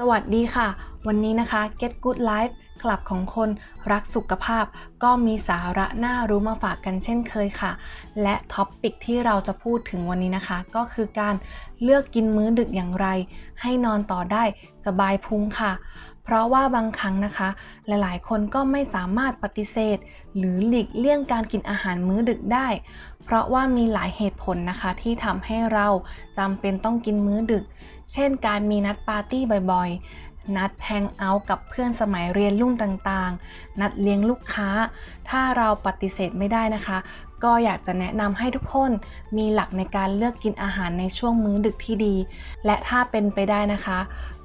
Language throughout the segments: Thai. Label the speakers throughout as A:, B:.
A: สวัสดีค่ะ วันนี้นะคะ Get Good Life คลับของคนรักสุขภาพ ก็มีสาระน่ารู้มาฝากกันเช่นเคยค่ะ และท็อปปิกที่เราจะพูดถึงวันนี้นะคะ ก็คือการเลือกกินมื้อดึกอย่างไร ให้นอนต่อได้สบายพุงค่ะ เพราะว่าบางครั้งนะคะ หลายๆ คนก็ไม่สามารถปฏิเสธ หรือหลีกเลี่ยงการกินอาหารมื้อดึกได้ เพราะว่ามีหลายเหตุผลนะคะที่ทำให้เราจำเป็นต้องกินมื้อดึก เช่น การมีนัดปาร์ตี้บ่อยๆนัดแฮงเอาท์กับเพื่อนสมัยเรียนรุ่นต่างๆ นัดเลี้ยงลูกค้า ถ้าเราปฏิเสธไม่ได้นะคะ ก็อยากจะแนะนำให้ทุกคนมีหลักในการเลือกกินอาหารในช่วงมื้อดึกที่ดี และถ้าเป็นไปได้นะคะ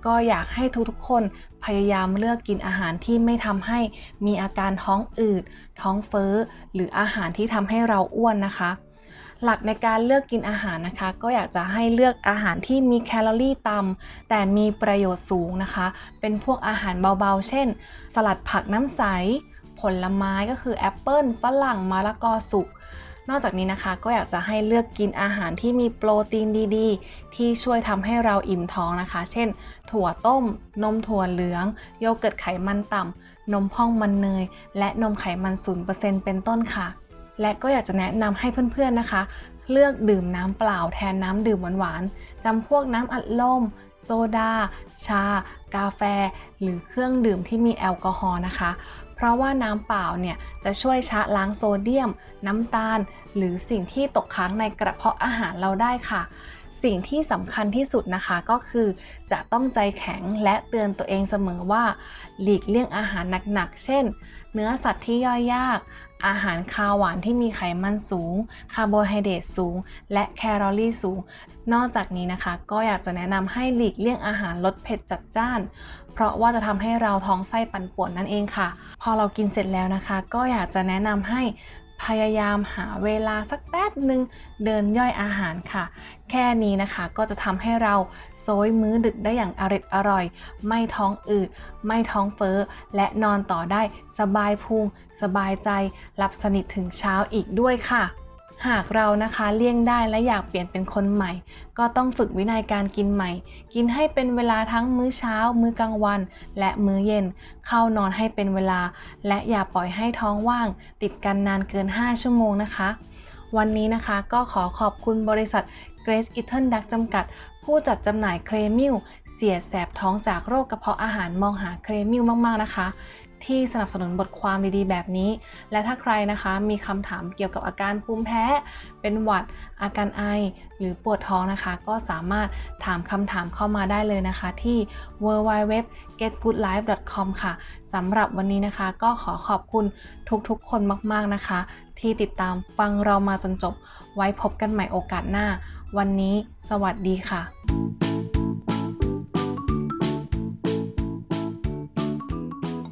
A: ก็อยากให้ทุกๆคนพยายามเลือกกินอาหารที่ไม่ทำให้มีอาการท้องอืด ท้องเฟ้อ หรืออาหารที่ทำให้เราอ้วนนะคะ หลักในการเลือกกินอาหารนะคะ ก็อยากจะให้เลือกอาหารที่มีแคลอรี่ต่ำแต่มีประโยชน์สูงนะคะ เป็นพวกอาหารเบาๆ เช่น สลัดผักน้ำใส ผลไม้ก็คือแอปเปิลฝรั่งมะละกอสุก นอกจากนี้นะคะก็อยากจะให้เลือกกินอาหารที่มีโปรตีนดีๆ ที่ช่วยทำให้เราอิ่มท้องนะคะ เช่น ถั่วต้ม นมถั่วเหลือง โยเกิร์ตไขมันต่ำนมพร่องมันเนย และนมไขมัน 0%เป็นต้นค่ะและก็อยากจะแนะนำให้เพื่อนๆนะคะ เลือกดื่มน้ำเปล่าแทนน้ำดื่มหวานๆจำพวกน้ำอัดลม โซดา ชา กาแฟ หรือเครื่องดื่มที่มีแอลกอฮอล์นะคะ เพราะว่าน้ำเปล่าเนี่ยจะช่วยชะล้างโซเดียม น้ำตาล หรือสิ่งที่ตกค้างในกระเพาะอาหารเราได้ค่ะสิ่งที่สำคัญที่สุดนะคะก็คือจะต้องใจแข็งและเตือนตัวเองเสมอว่า หลีกเลี่ยงอาหารหนักๆ เช่น เนื้อสัตว์ที่ย่อยยาก อาหารคาวหวานที่มีไขมันสูง คาร์โบไฮเดรตสูง และแคลอรี่สูง นอกจากนี้นะคะ ก็อยากจะแนะนำให้หลีกเลี่ยงอาหารรสเผ็ดจัดจ้าน เพราะว่าจะทำให้เราท้องไส้ปั่นป่วนนั่นเองค่ะ พอเรากินเสร็จแล้วนะคะ ก็อยากจะแนะนำให้ พยายามหาเวลาสักแป๊บหนึ่งเดินย่อยอาหารค่ะ แค่นี้นะคะก็จะทำให้เราโซยมื้อดึกได้อย่างอริดอร่อย ไม่ท้องอืด ไม่ท้องเฟ้อ และนอนต่อได้สบายพุง สบายใจ หลับสนิทถึงเช้าอีกด้วยค่ะ หากเรานะคะเลี่ยงได้และอยากเปลี่ยนเป็นคนใหม่ ก็ต้องฝึกวินัยการกินใหม่ กินให้เป็นเวลาทั้งมื้อเช้า มื้อกลางวัน และมื้อเย็น เข้านอนให้เป็นเวลา และอย่าปล่อยให้ท้องว่าง ติดกันนานเกิน 5 ชั่วโมงนะคะ วันนี้นะคะก็ขอขอบคุณบริษัท Grace Eaton Duck จำกัด ผู้จัดจำหน่ายเครมิลเสียแสบท้องจากโรคกระเพาะอาหารมองหาเครมิลมากๆนะคะ ที่สนับสนุนบทความดีๆ แบบนี้ และถ้าใครนะคะมีคำถามเกี่ยวกับอาการภูมิแพ้ เป็นหวัด อาการไอ หรือปวดท้องนะคะ ก็สามารถถามคำถามเข้ามาได้เลยนะคะ ที่ www.getgoodlife.com ค่ะสำหรับวันนี้นะคะก็ขอขอบคุณทุกๆ คนมากๆนะคะ ที่ติดตามฟังเรามาจนจบ ไว้พบกันใหม่โอกาสหน้า วันนี้ สวัสดีค่ะ